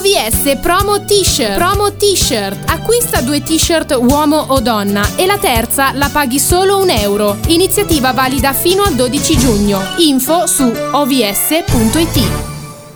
OVS Promo T-shirt. Promo T-shirt. Acquista due t-shirt uomo o donna e la terza la paghi solo un euro. Iniziativa valida fino al 12 giugno. Info su ovs.it.